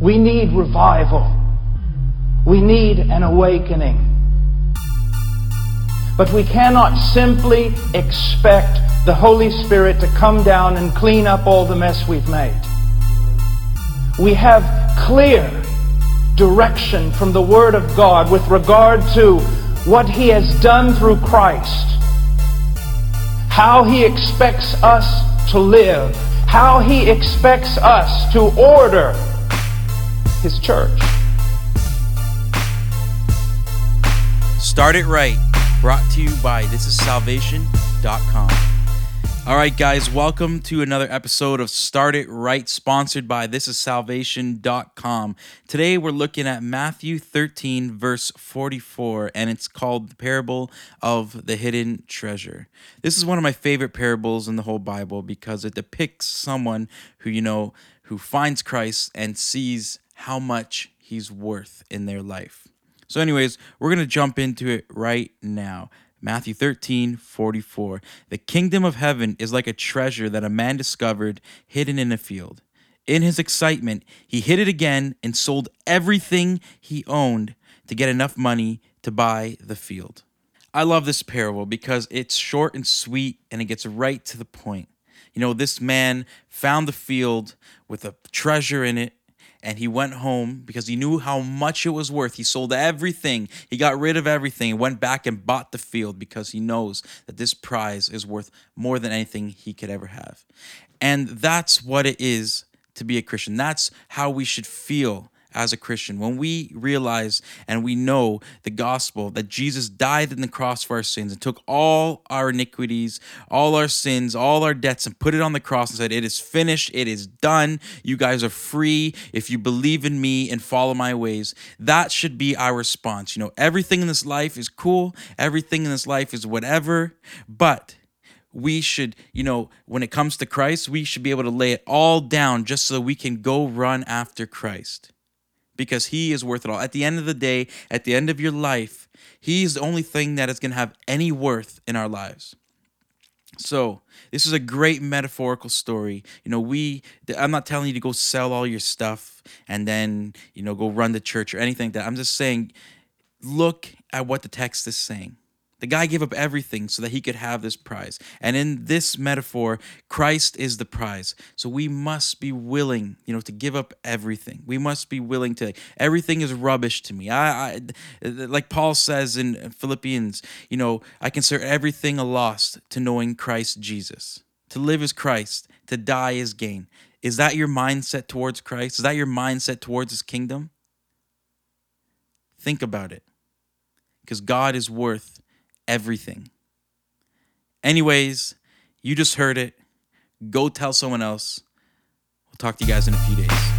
We need revival. We need an awakening. But we cannot simply expect the Holy Spirit to come down and clean up all the mess we've made. We have clear direction from the Word of God with regard to what He has done through Christ, how He expects us to live, how He expects us to order His church. Start It Right, brought to you by thisissalvation.com. All right, guys, welcome to another episode of Start It Right, sponsored by thisissalvation.com. Today we're looking at Matthew 13, verse 44, and it's called the parable of the hidden treasure. This is one of my favorite parables in the whole Bible because it depicts someone who, you know, who finds Christ and sees how much he's worth in their life. So, anyways, we're going to jump into it right now. Matthew 13, 44. The kingdom of heaven is like a treasure that a man discovered hidden in a field. In his excitement, he hid it again and sold everything he owned to get enough money to buy the field. I love this parable because it's short and sweet and it gets right to the point. You know, this man found the field with a treasure in it and he went home because he knew how much it was worth. He sold everything, he got rid of everything, went back and bought the field because he knows that this prize is worth more than anything he could ever have. And that's what it is to be a Christian. That's how we should feel as a Christian, when we realize and we know the gospel that Jesus died on the cross for our sins and took all our iniquities, all our sins, all our debts, and put it on the cross and said, It is finished, it is done. You guys are free if you believe in me and follow my ways. That should be our response. You know, everything in this life is cool, everything in this life is whatever, but we should, you know, when it comes to Christ, we should be able to lay it all down just so we can go run after Christ because He is worth it all. At the end of the day, at the end of your life, He's the only thing that is going to have any worth in our lives. So, this is a great metaphorical story. You know, we, I'm not telling you to go sell all your stuff and then, you know, go run the church or anything like that. I'm just saying, look at what the text is saying. The guy gave up everything so that he could have this prize. And in this metaphor, Christ is the prize. So we must be willing, you know, to give up everything. We must be willing to everything is rubbish to me. I, I like Paul says in Philippians, you know, I consider everything a loss to knowing Christ Jesus. To live is Christ, to die is gain. Is that your mindset towards Christ? Is that your mindset towards his kingdom? Think about it. Because God is worth everything. Anyways, you just heard it. Go tell someone else. We'll talk to you guys in a few days.